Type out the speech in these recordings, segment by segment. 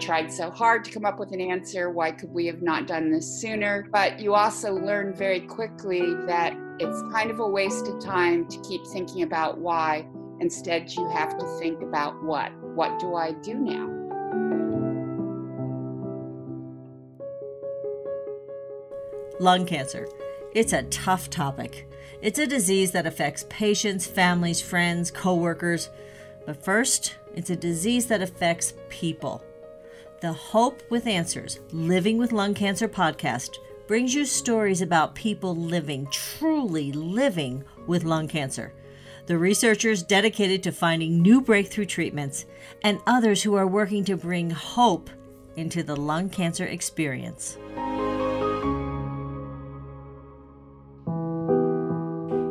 tried so hard to come up with an answer. Why could we have not done this sooner? But you also learn very quickly that it's kind of a waste of time to keep thinking about why. Instead, you have to think about what. What do I do now? Lung cancer. It's a tough topic. It's a disease that affects patients, families, friends, coworkers. But first, it's a disease that affects people. The Hope with Answers Living with Lung Cancer podcast brings you stories about people living, truly living with lung cancer. The researchers dedicated to finding new breakthrough treatments, and others who are working to bring hope into the lung cancer experience.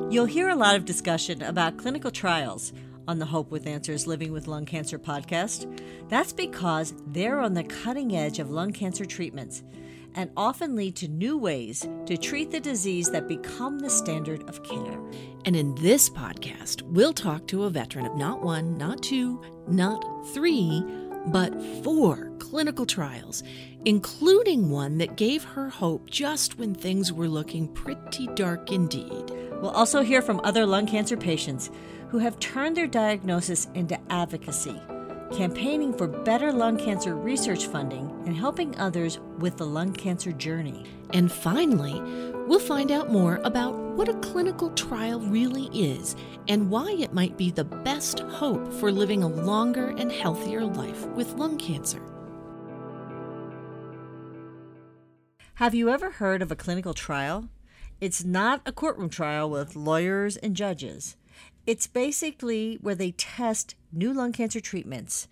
You'll hear a lot of discussion about clinical trials on the Hope with Answers Living with Lung Cancer podcast. That's because they're on the cutting edge of lung cancer treatments and often lead to new ways to treat the disease that become the standard of care. And in this podcast, we'll talk to a veteran of not one, not two, not three, but four clinical trials, including one that gave her hope just when things were looking pretty dark indeed. We'll also hear from other lung cancer patients who have turned their diagnosis into advocacy, campaigning for better lung cancer research funding and helping others with the lung cancer journey. And finally, we'll find out more about what a clinical trial really is and why it might be the best hope for living a longer and healthier life with lung cancer. Have you ever heard of a clinical trial? It's not a courtroom trial with lawyers and judges. It's basically where they test new lung cancer treatments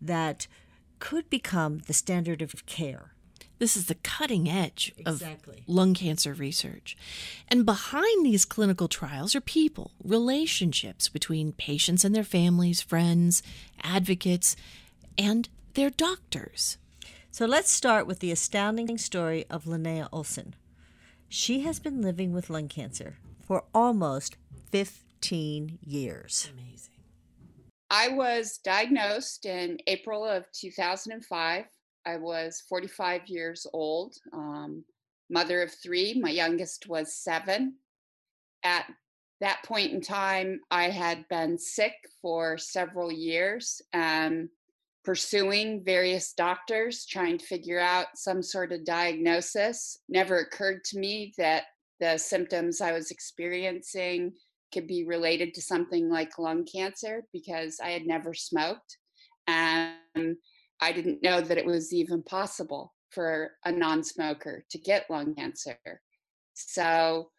that could become the standard of care. This is the cutting edge Exactly. of lung cancer research. And behind these clinical trials are people, relationships between patients and their families, friends, advocates, and their doctors. So let's start with the astounding story of Linnea Olson. She has been living with lung cancer for almost 15 years. Amazing. I was diagnosed in April of 2005. I was 45 years old, um, mother of three. My youngest was seven. At that point in time, I had been sick for several years, and pursuing various doctors, trying to figure out some sort of diagnosis. Never occurred to me that the symptoms I was experiencing could be related to something like lung cancer because I had never smoked. And I didn't know that it was even possible for a non smoker to get lung cancer. So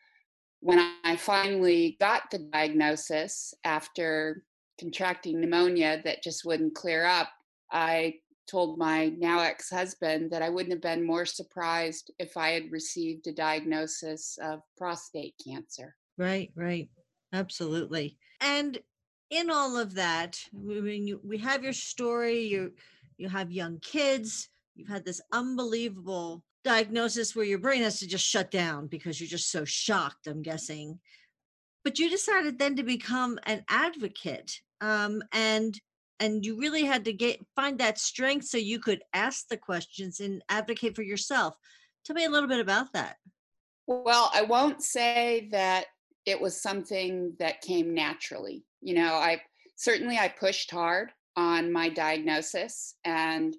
when I finally got the diagnosis after contracting pneumonia that just wouldn't clear up, I told my now ex husband that I wouldn't have been more surprised if I had received a diagnosis of prostate cancer. Right, right. Absolutely. And in all of that, I mean, you, we have your story. You you have young kids. You've had this unbelievable diagnosis where your brain has to just shut down because you're just so shocked. I'm guessing, but you decided then to become an advocate, um, and and you really had to get find that strength so you could ask the questions and advocate for yourself. Tell me a little bit about that. Well, I won't say that it was something that came naturally. You know, I certainly I pushed hard on my diagnosis and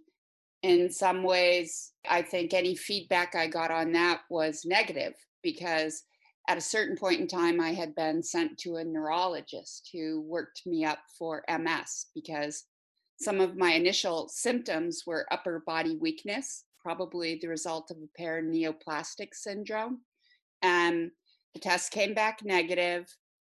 in some ways I think any feedback I got on that was negative because at a certain point in time I had been sent to a neurologist who worked me up for MS because some of my initial symptoms were upper body weakness, probably the result of a paraneoplastic syndrome. And the test came back negative.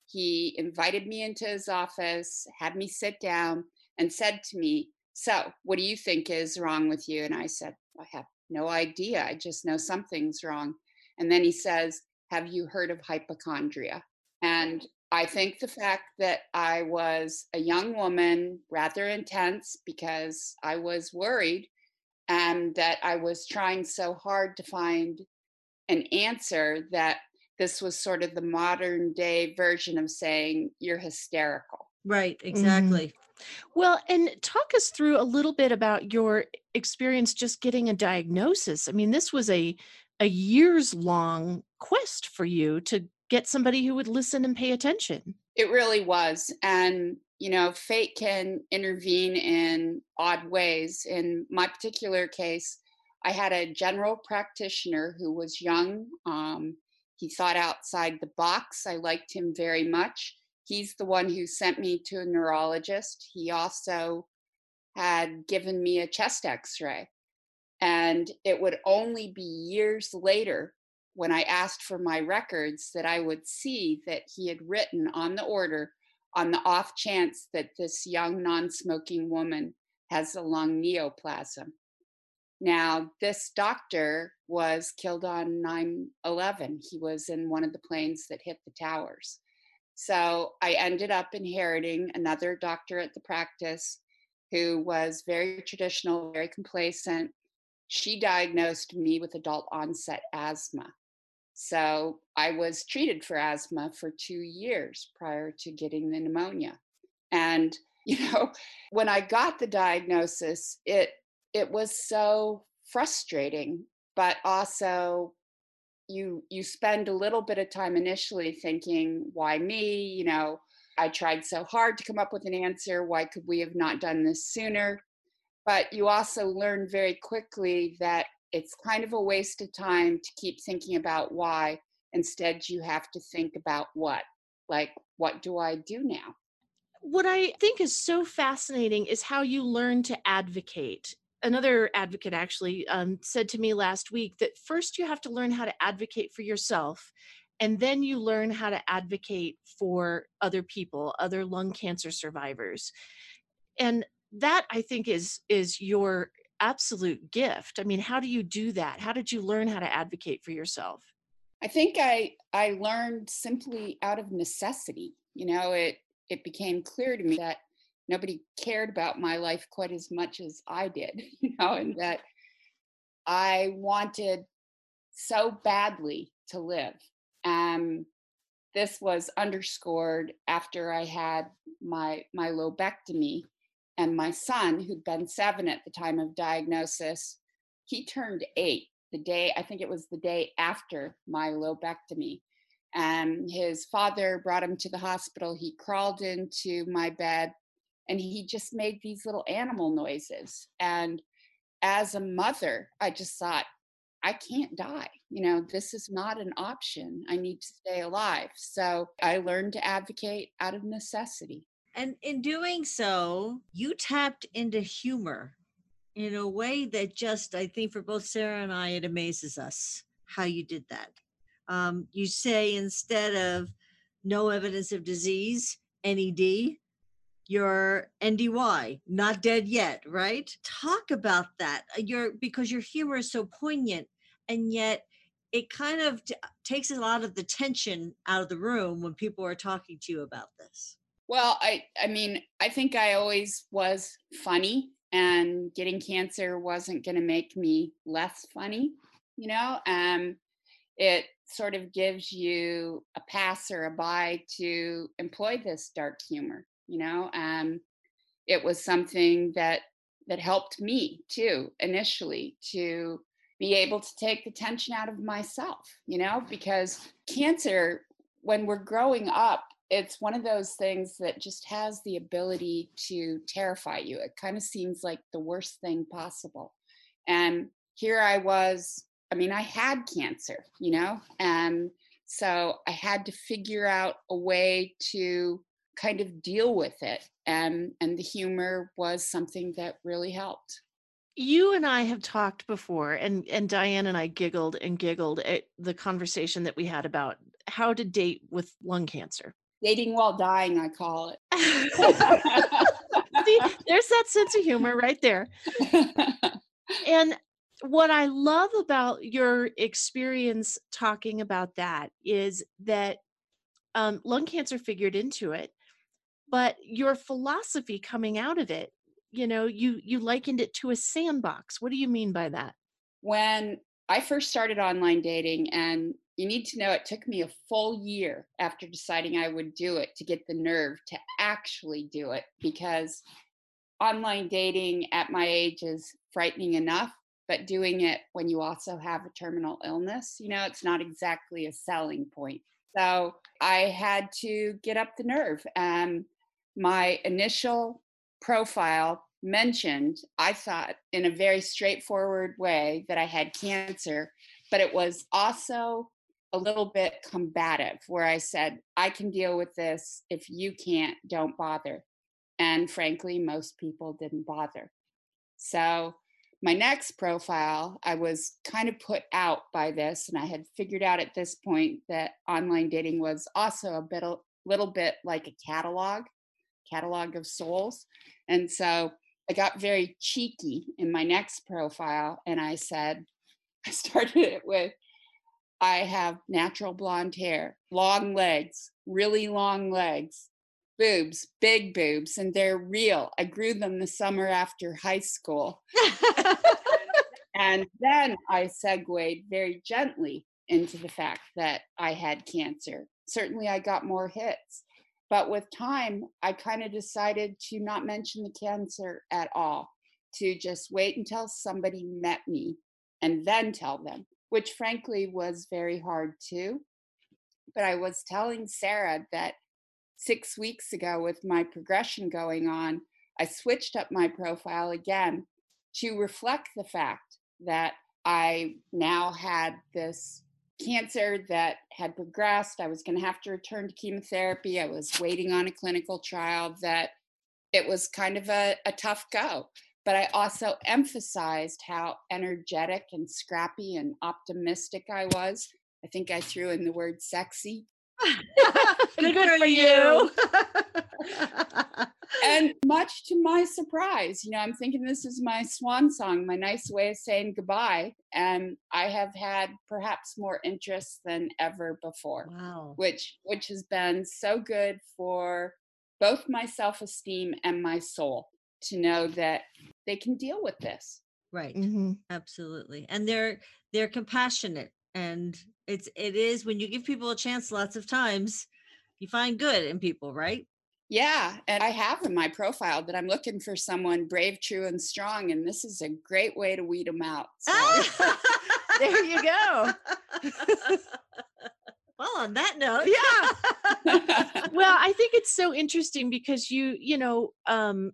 He invited me into his office, had me sit down, and said to me, So, what do you think is wrong with you? And I said, I have no idea. I just know something's wrong. And then he says, Have you heard of hypochondria? And I think the fact that I was a young woman, rather intense because I was worried, and that I was trying so hard to find an answer that this was sort of the modern day version of saying you're hysterical. Right, exactly. Well, and talk us through a little bit about your experience just getting a diagnosis. I mean, this was a a years long quest for you to get somebody who would listen and pay attention. It really was. And, you know, fate can intervene in odd ways. In my particular case, I had a general practitioner who was young. Um, he thought outside the box. I liked him very much. He's the one who sent me to a neurologist. He also had given me a chest x ray. And it would only be years later when I asked for my records that I would see that he had written on the order on the off chance that this young non smoking woman has a lung neoplasm. Now, this doctor was killed on 9 11. He was in one of the planes that hit the towers. So I ended up inheriting another doctor at the practice who was very traditional, very complacent. She diagnosed me with adult onset asthma. So I was treated for asthma for two years prior to getting the pneumonia. And, you know, when I got the diagnosis, it it was so frustrating, but also you you spend a little bit of time initially thinking, why me? You know, I tried so hard to come up with an answer. Why could we have not done this sooner? But you also learn very quickly that it's kind of a waste of time to keep thinking about why. Instead, you have to think about what. Like, what do I do now? What I think is so fascinating is how you learn to advocate another advocate actually um, said to me last week that first you have to learn how to advocate for yourself and then you learn how to advocate for other people other lung cancer survivors. And that i think is is your absolute gift. I mean how do you do that? How did you learn how to advocate for yourself? I think i i learned simply out of necessity. You know it it became clear to me that nobody cared about my life quite as much as I did, you know, and that I wanted so badly to live. Um, this was underscored after I had my my lobectomy, and my son, who'd been seven at the time of diagnosis, he turned eight the day I think it was the day after my lobectomy. And his father brought him to the hospital. He crawled into my bed and he just made these little animal noises and as a mother i just thought i can't die you know this is not an option i need to stay alive. So i learned to advocate out of necessity. And in doing so you tapped into humor in a way that just i think for both sarah and i it amazes us how you did that. Um, you say instead of no evidence of disease ned your NDY, not dead yet, right? Talk about that. Uh, your because your humor is so poignant, and yet it kind of t- takes a lot of the tension out of the room when people are talking to you about this. Well, I I mean, I think I always was funny, and getting cancer wasn't going to make me less funny. You know, um, it sort of gives you a pass or a buy to employ this dark humor you know um, it was something that that helped me too initially to be able to take the tension out of myself you know because cancer when we're growing up it's one of those things that just has the ability to terrify you. It kind of seems like the worst thing possible. And here i was i mean i had cancer you know and so i had to figure out a way to kind of deal with it and and the humor was something that really helped you and I have talked before and and Diane and I giggled and giggled at the conversation that we had about how to date with lung cancer. Dating while dying, I call it. See, there's that sense of humor right there. and what I love about your experience talking about that is that um, lung cancer figured into it but your philosophy coming out of it you know you you likened it to a sandbox what do you mean by that when i first started online dating and you need to know it took me a full year after deciding I would do it to get the nerve to actually do it because online dating at my age is frightening enough, but doing it when you also have a terminal illness, you know, it's not exactly a selling point. So I had to get up the nerve. And my initial profile mentioned, I thought in a very straightforward way that I had cancer, but it was also a little bit combative where I said, I can deal with this. If you can't, don't bother. And frankly, most people didn't bother. So, my next profile, I was kind of put out by this, and I had figured out at this point that online dating was also a bit, little bit like a catalog, catalog of souls. And so I got very cheeky in my next profile, and I said, I started it with I have natural blonde hair, long legs, really long legs, boobs, big boobs, and they're real. I grew them the summer after high school. and then I segued very gently into the fact that I had cancer. Certainly, I got more hits. But with time, I kind of decided to not mention the cancer at all, to just wait until somebody met me and then tell them which frankly was very hard too. But I was telling Sarah that six weeks ago, with my progression going on, I switched up my profile again to reflect the fact that I now had this cancer that had progressed. I was going to have to return to chemotherapy. I was waiting on a clinical trial, that it was kind of a, a tough go but I also emphasized how energetic and scrappy and optimistic I was. I think I threw in the word sexy. Good, Good for you. and much to my surprise, you know, I'm thinking this is my swan song, my nice way of saying goodbye. And I have had perhaps more interest than ever before. Wow. Which which has been so good for both my self-esteem and my soul to know that they can deal with this right mm-hmm. absolutely and they're they're compassionate and it's it is when you give people a chance lots of times you find good in people right yeah and i have in my profile that i'm looking for someone brave true and strong and this is a great way to weed them out so. there you go well on that note yeah well i think it's so interesting because you you know um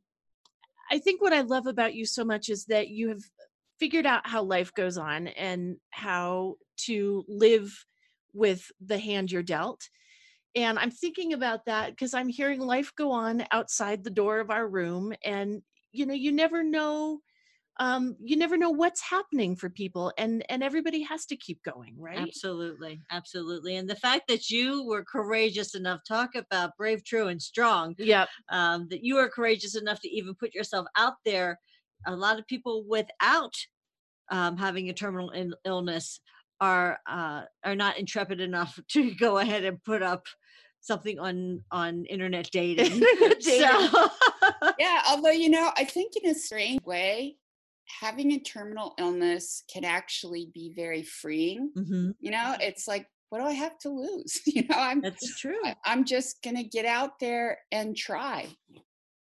I think what I love about you so much is that you have figured out how life goes on and how to live with the hand you're dealt. And I'm thinking about that because I'm hearing life go on outside the door of our room. And, you know, you never know um, you never know what's happening for people and and everybody has to keep going right absolutely absolutely and the fact that you were courageous enough talk about brave true and strong yep um, that you are courageous enough to even put yourself out there a lot of people without um, having a terminal in- illness are uh, are not intrepid enough to go ahead and put up something on on internet dating. dating. Yeah, although you know, I think in a strange way, having a terminal illness can actually be very freeing. Mm-hmm. You know, it's like, what do I have to lose? You know, I'm that's true. I, I'm just gonna get out there and try.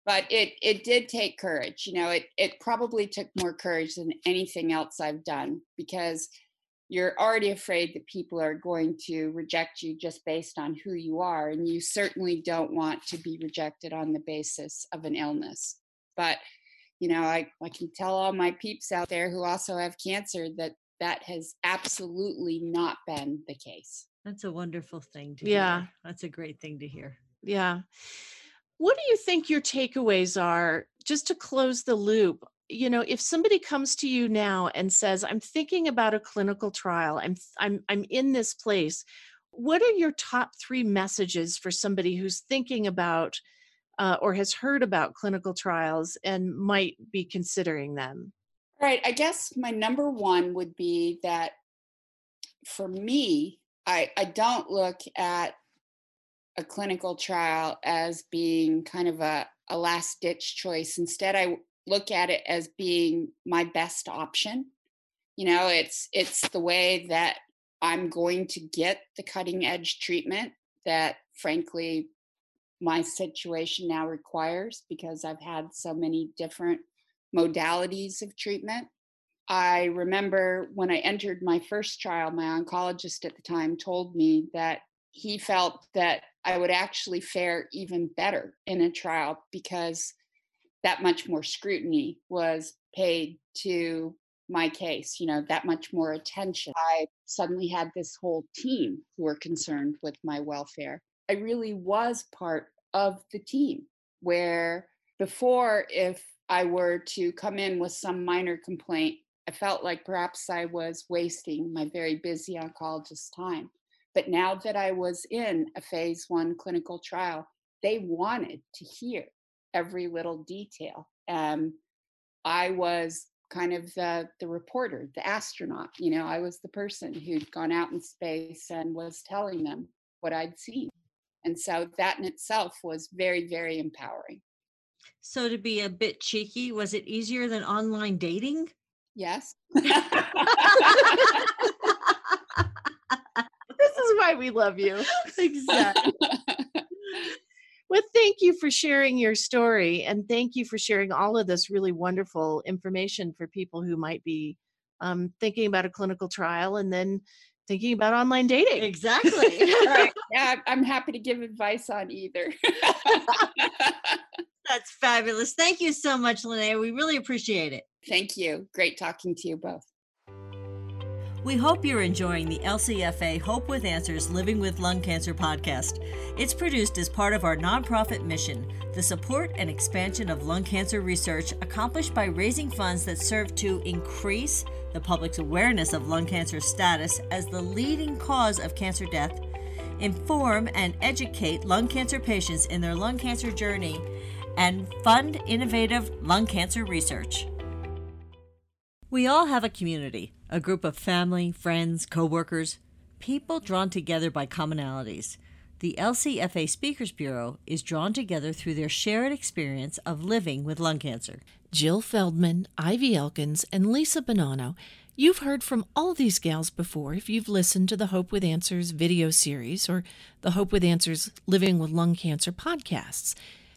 But it it did take courage. You know, it it probably took more courage than anything else I've done because you're already afraid that people are going to reject you just based on who you are and you certainly don't want to be rejected on the basis of an illness but you know, I, I can tell all my peeps out there who also have cancer that that has absolutely not been the case. That's a wonderful thing to yeah. hear. That's a great thing to hear. Yeah. What do you think your takeaways are just to close the loop? You know, if somebody comes to you now and says, "I'm thinking about a clinical trial. I'm I'm I'm in this place." What are your top 3 messages for somebody who's thinking about uh, or has heard about clinical trials and might be considering them? Right. I guess my number one would be that for me, I, I don't look at a clinical trial as being kind of a, a last ditch choice. Instead, I look at it as being my best option. You know, it's it's the way that I'm going to get the cutting edge treatment that, frankly, my situation now requires because I've had so many different modalities of treatment. I remember when I entered my first trial, my oncologist at the time told me that he felt that I would actually fare even better in a trial because that much more scrutiny was paid to my case, you know, that much more attention. I suddenly had this whole team who were concerned with my welfare. I really was part of the team where before, if I were to come in with some minor complaint, I felt like perhaps I was wasting my very busy oncologist time. But now that I was in a phase one clinical trial, they wanted to hear every little detail. And I was kind of the, the reporter, the astronaut. You know, I was the person who'd gone out in space and was telling them what I'd seen. And so that in itself was very, very empowering. So, to be a bit cheeky, was it easier than online dating? Yes. this is why we love you. Exactly. well, thank you for sharing your story and thank you for sharing all of this really wonderful information for people who might be um, thinking about a clinical trial and then thinking about online dating. Exactly. right. Yeah, I'm happy to give advice on either. That's fabulous. Thank you so much, Linnea. We really appreciate it. Thank you. Great talking to you both. We hope you're enjoying the LCFA Hope with Answers Living with Lung Cancer podcast. It's produced as part of our nonprofit mission, the support and expansion of lung cancer research accomplished by raising funds that serve to increase the public's awareness of lung cancer status as the leading cause of cancer death, inform and educate lung cancer patients in their lung cancer journey, and fund innovative lung cancer research. We all have a community, a group of family, friends, coworkers, people drawn together by commonalities. The LCFA Speakers Bureau is drawn together through their shared experience of living with lung cancer. Jill Feldman, Ivy Elkins, and Lisa Bonanno. You've heard from all these gals before if you've listened to the Hope with Answers video series or the Hope with Answers Living with Lung Cancer podcasts.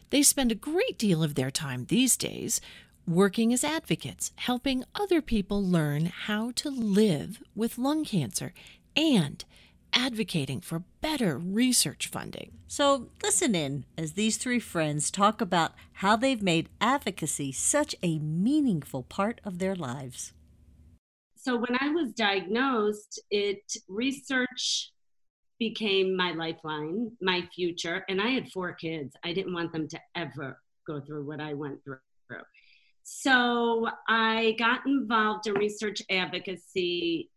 They spend a great deal of their time these days working as advocates, helping other people learn how to live with lung cancer and advocating for better research funding. So, listen in as these three friends talk about how they've made advocacy such a meaningful part of their lives. So, when I was diagnosed, it research became my lifeline, my future, and I had four kids. I didn't want them to ever go through what I went through. So I got involved in research advocacy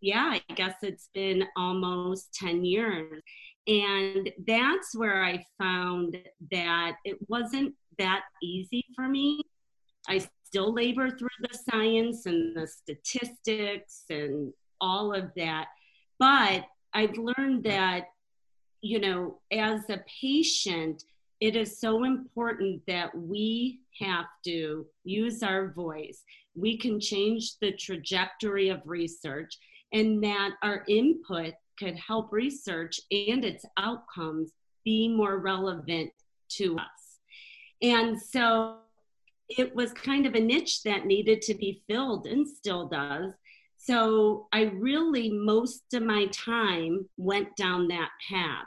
yeah, I guess it's been almost 10 years. And that's where I found that it wasn't that easy for me. I still labor through the science and the statistics and all of that. But I've learned that, you know, as a patient, it is so important that we have to use our voice. We can change the trajectory of research and that our input could help research and its outcomes be more relevant to us. And so it was kind of a niche that needed to be filled and still does. So I really, most of my time went down that path.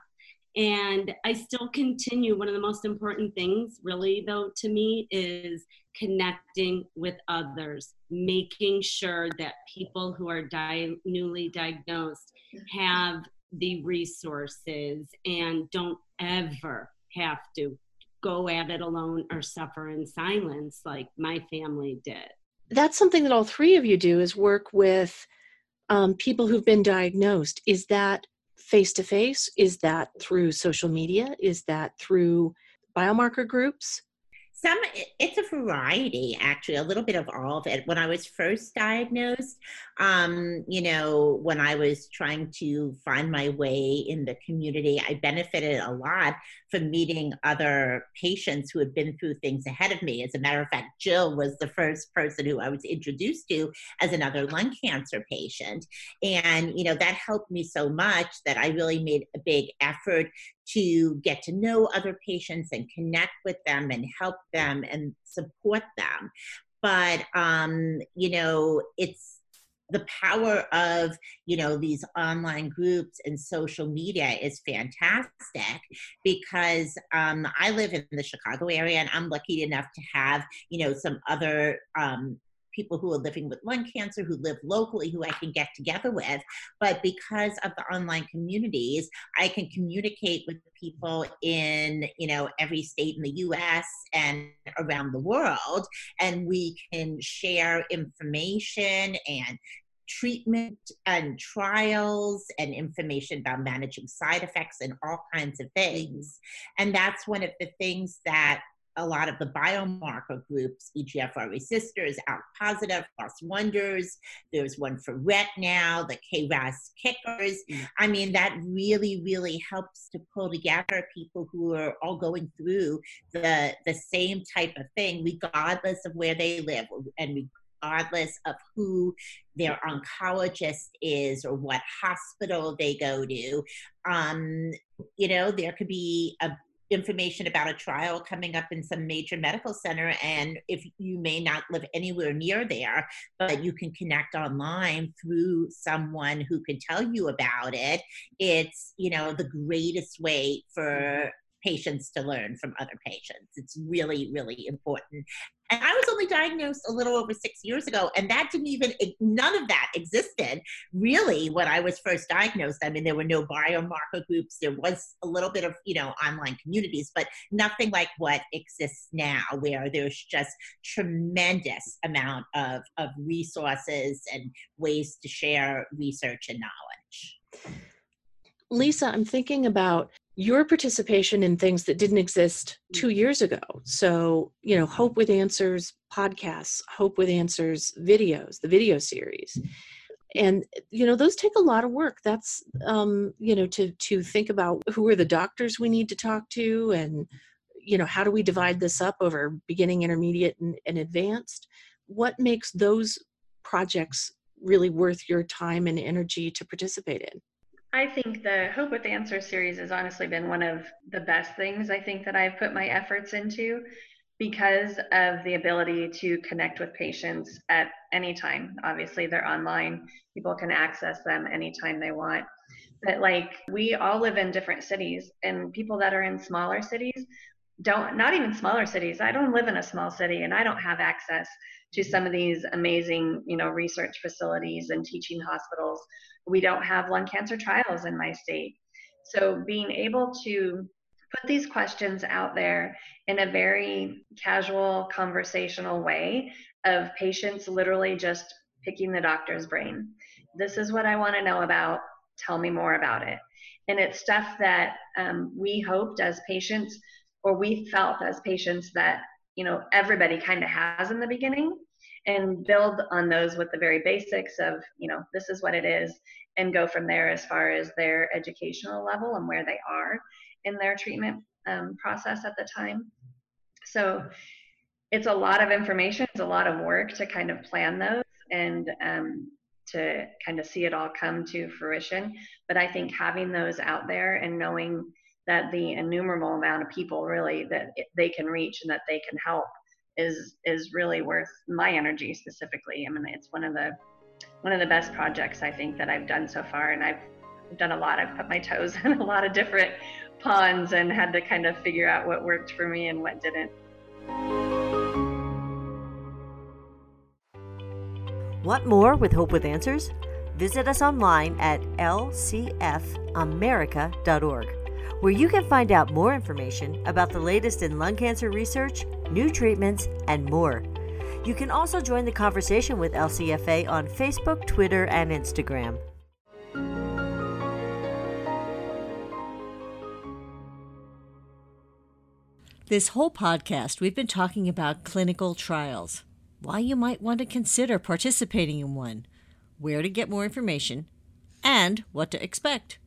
And I still continue. One of the most important things, really, though, to me is connecting with others, making sure that people who are di- newly diagnosed have the resources and don't ever have to go at it alone or suffer in silence like my family did. That's something that all three of you do is work with um, people who've been diagnosed. Is that face to face? Is that through social media? Is that through biomarker groups? some it's a variety actually a little bit of all of it when i was first diagnosed um, you know when i was trying to find my way in the community i benefited a lot from meeting other patients who had been through things ahead of me as a matter of fact jill was the first person who i was introduced to as another lung cancer patient and you know that helped me so much that i really made a big effort to get to know other patients and connect with them and help them and support them. But, um, you know, it's the power of you know these online groups and social media is fantastic because um, i live in the chicago area and i'm lucky enough to have you know some other um, people who are living with lung cancer who live locally who I can get together with. But because of the online communities, I can communicate with people in, you know, every state in the US and around the world. And we can share information and treatment and trials and information about managing side effects and all kinds of things. And that's one of the things that a lot of the biomarker groups, EGFR Resisters, ALK positive, ROS1ders. There's one for RET now, the KRAS kickers. Mm. I mean, that really, really helps to pull together people who are all going through the, the same type of thing, regardless of where they live and regardless of who their oncologist is or what hospital they go to. Um, you know, there could be a information about a trial coming up in some major medical center and if you may not live anywhere near there but you can connect online through someone who can tell you about it it's you know the greatest way for patients to learn from other patients. It's really, really important. And I was only diagnosed a little over six years ago, and that didn't even, none of that existed really when I was first diagnosed. I mean, there were no biomarker groups. There was a little bit of, you know, online communities, but nothing like what exists now, where there's just tremendous amount of, of resources and ways to share research and knowledge. Lisa, I'm thinking about your participation in things that didn't exist two years ago. So, you know, Hope with Answers podcasts, Hope with Answers videos, the video series. And you know those take a lot of work. That's um, you know to to think about who are the doctors we need to talk to, and you know how do we divide this up over beginning, intermediate, and, and advanced. What makes those projects really worth your time and energy to participate in? I think the Hope with Answer series has honestly been one of the best things I think that I've put my efforts into because of the ability to connect with patients at any time. Obviously, they're online, people can access them anytime they want. But like we all live in different cities, and people that are in smaller cities don't, not even smaller cities. I don't live in a small city and I don't have access to some of these amazing, you know, research facilities and teaching hospitals we don't have lung cancer trials in my state. So being able to put these questions out there in a very casual, conversational way of patients literally just picking the doctor's brain. This is what I want to know about. Tell me more about it. And it's stuff that um, we hoped as patients, or we felt as patients that you know everybody kind of has in the beginning and build on those with the very basics of you know this is what it is and go from there as far as their educational level and where they are in their treatment um, process at the time. So it's a lot of information it's a lot of work to kind of plan those and um, to kind of see it all come to fruition. But i think having those out there and knowing that the innumerable amount of people really that they can reach and that they can help is is really worth my energy specifically. I mean, it's one of the one of the best projects I think that I've done so far, and I've done a lot. I've put my toes in a lot of different ponds and had to kind of figure out what worked for me and what didn't. Want more with Hope with Answers? Visit us online at lcfamerica.org, where you can find out more information about the latest in lung cancer research new treatments, and more. You can also join the conversation with LCFA on Facebook, Twitter, and Instagram. This whole podcast, we've been talking about clinical trials, why you might want to consider participating in one, where to get more information, and what to expect.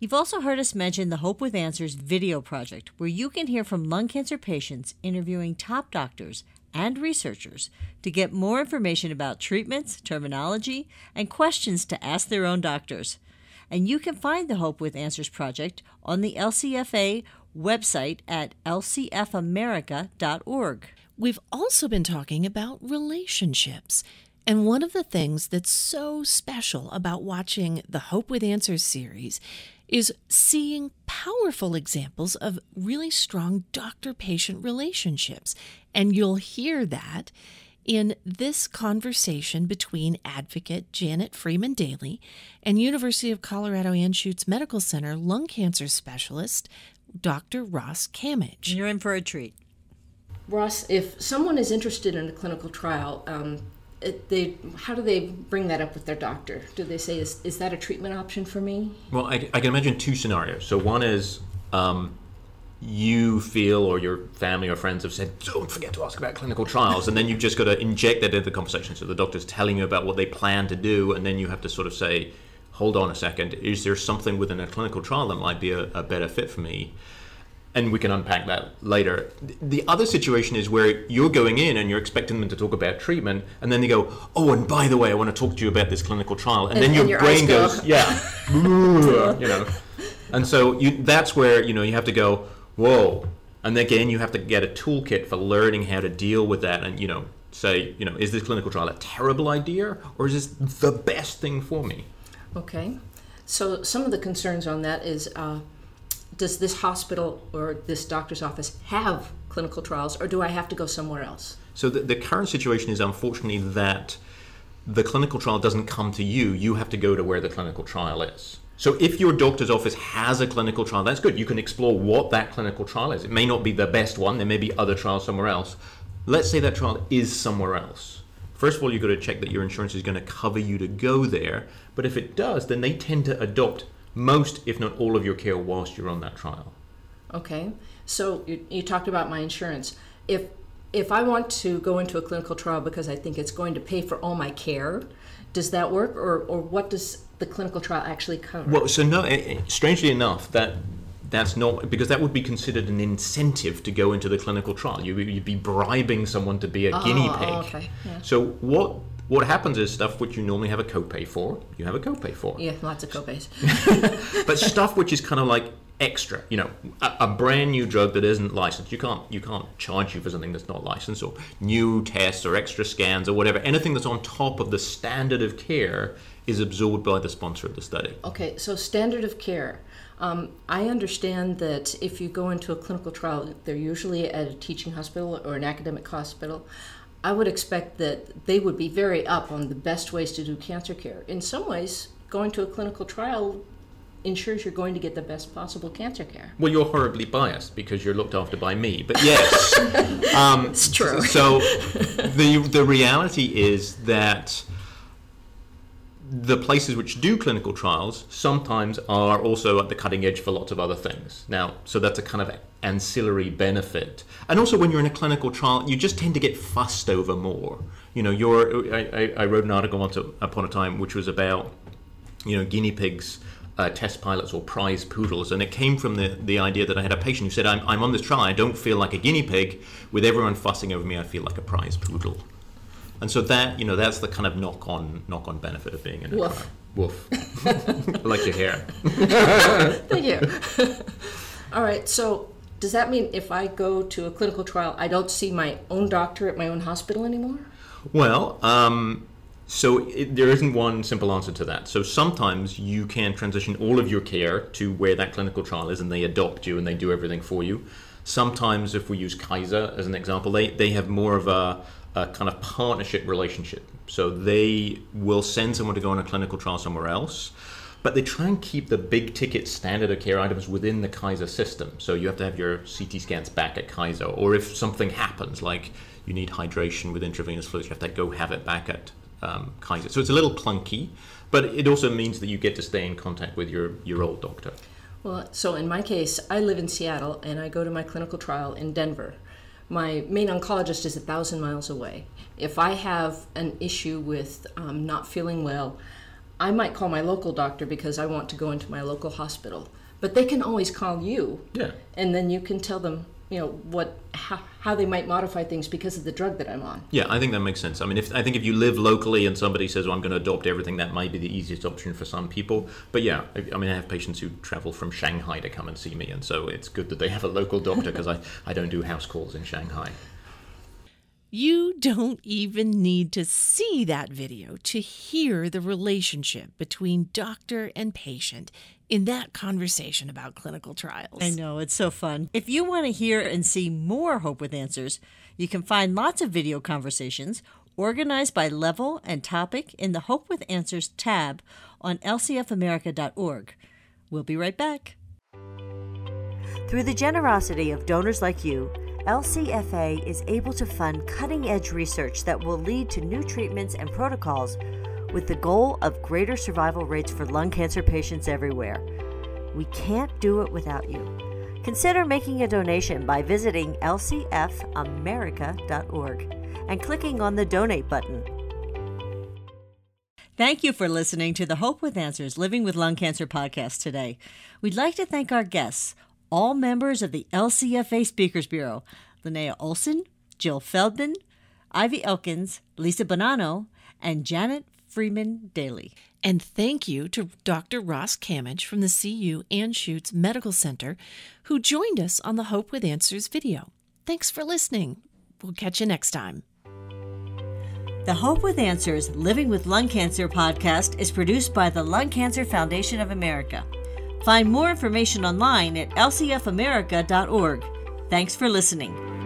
You've also heard us mention the Hope with Answers video project, where you can hear from lung cancer patients interviewing top doctors and researchers to get more information about treatments, terminology, and questions to ask their own doctors. And you can find the Hope with Answers project on the LCFA website at lcfamerica.org. We've also been talking about relationships. And one of the things that's so special about watching the Hope with Answers series is seeing powerful examples of really strong doctor patient relationships. And you'll hear that in this conversation between advocate Janet Freeman Daily and University of Colorado Anschutz Medical Center lung cancer specialist Dr. Ross Camidge. You're in for a treat. Ross, if someone is interested in a clinical trial, um, it, they how do they bring that up with their doctor? Do they say, "Is is that a treatment option for me?" Well, I, I can imagine two scenarios. So one is um, you feel, or your family or friends have said, "Don't forget to ask about clinical trials," and then you've just got to inject that into the conversation. So the doctor's telling you about what they plan to do, and then you have to sort of say, "Hold on a second. Is there something within a clinical trial that might be a, a better fit for me?" And we can unpack that later. The other situation is where you're going in and you're expecting them to talk about treatment, and then they go, "Oh, and by the way, I want to talk to you about this clinical trial," and, And- then your, and your brain eyes go- goes, "Yeah," you know, and so you, that's where you know you have to go, "Whoa," and again you have to get a toolkit for learning how to deal with that, and you know, say, you know, is this clinical trial a terrible idea or is this the best thing for me? Okay. So some of the concerns on that is, uh, does this hospital or this doctor's office have clinical trials, or do I have to go somewhere else? So the, the current situation is unfortunately that the clinical trial doesn't come to you. You have to go to where the clinical trial is. So if your doctor's office has a clinical trial, that's good. You can explore what that clinical trial is. It may not be the best one. There may be other trials somewhere else. Let's say that trial is somewhere else. First of all, you've got to check that your insurance is going to cover you to go there. But if it does, then they tend to adopt most, if not all, of your care whilst you're on that trial. Okay. So you, you talked about my insurance. If if I want to go into a clinical trial because I think it's going to pay for all my care, does that work, or or what does the clinical trial actually cover? Well, so no. eh, eh, Strangely enough, that that's not because that would be considered an incentive to go into the clinical trial. You, you'd be bribing someone to be a guinea Oh, pig. okay, yeah. So what what happens is stuff which you normally have a copay for, you have a copay for. yeah, lots of copays. But stuff which is kind of like extra, you know, a, a brand new drug that isn't licensed, you can't you can't charge you for something that's not licensed, or new tests or extra scans or whatever. Anything that's on top of the standard of care is absorbed by the sponsor of the study. Okay, so standard of care. Um, I understand that if you go into a clinical trial, they're usually at a teaching hospital or an academic hospital. I would expect that they would be very up on the best ways to do cancer care. In some ways, going to a clinical trial ensures you're going to get the best possible cancer care. Well, you're horribly biased because you're looked after by me. But yes, um, It's true. So the the reality is that the places which do clinical trials sometimes are also at the cutting edge for lots of other things. Now, so that's a kind of ancillary benefit. And also, when you're in a clinical trial, you just tend to get fussed over more. You know, you're. I, I, wrote an article once upon a time which was about you know, guinea pigs, uh, test pilots, or prize poodles. And it came from the, the idea that I had a patient who said, I'm, I'm on this trial, I don't feel like a guinea pig. With everyone fussing over me, I feel like a prize poodle. And so that, you know, that's the kind of knock on knock on benefit of being in a Woof. trial. Woof. I like your hair. Thank you. All right, so does that mean if I go to a clinical trial, I don't see my own doctor at my own hospital anymore? Well, um, so it, there isn't one simple answer to that. So sometimes you can transition all of your care to where that clinical trial is, and they adopt you and they do everything for you. Sometimes, if we use Kaiser as an example, they, they have more of a, a kind of partnership relationship. So they will send someone to go on a clinical trial somewhere else, but they try and keep the big ticket standard of care items within the Kaiser system. So you have to have your CT scans back at Kaiser, or if something happens, like you need hydration with intravenous fluids, you have to go have it back at um, Kaiser. So it's a little clunky, but it also means that you get to stay in contact with your, your old doctor. Well, so in my case, I live in Seattle and I go to my clinical trial in Denver. My main oncologist is a thousand miles away. If I have an issue with um, not feeling well, I might call my local doctor because I want to go into my local hospital. But they can always call you. Yeah. And then you can tell them, you know, what how, how they might modify things because of the drug that I'm on. Yeah, I think that makes sense. I mean, if I think if you live locally and somebody says, "Well, I'm going to adopt everything," that might be the easiest option for some people. But yeah, I, I mean, I have patients who travel from Shanghai to come and see me, and so it's good that they have a local doctor because I I don't do house calls in Shanghai. You don't even need to see that video to hear the relationship between doctor and patient in that conversation about clinical trials. I know, it's so fun. If you want to hear and see more Hope with Answers, you can find lots of video conversations organized by level and topic in the Hope with Answers tab on lcfamerica.org. We'll be right back. Through the generosity of donors like you, LCFA is able to fund cutting edge research that will lead to new treatments and protocols with the goal of greater survival rates for lung cancer patients everywhere. We can't do it without you. Consider making a donation by visiting lcfamerica.org and clicking on the donate button. Thank you for listening to the Hope with Answers Living with Lung Cancer podcast today. We'd like to thank our guests, all members of the LCFA Speakers Bureau Linnea Olson, Jill Feldman, Ivy Elkins, Lisa Bonanno, and Janet Freeman Daily. And thank you to Dr. Ross Camidge from the CU Anschutz Medical Center, who joined us on the Hope with Answers video. Thanks for listening. We'll catch you next time. The Hope with Answers Living with Lung Cancer podcast is produced by the Lung Cancer Foundation of America. Find more information online at lcfamerica.org. Thanks for listening.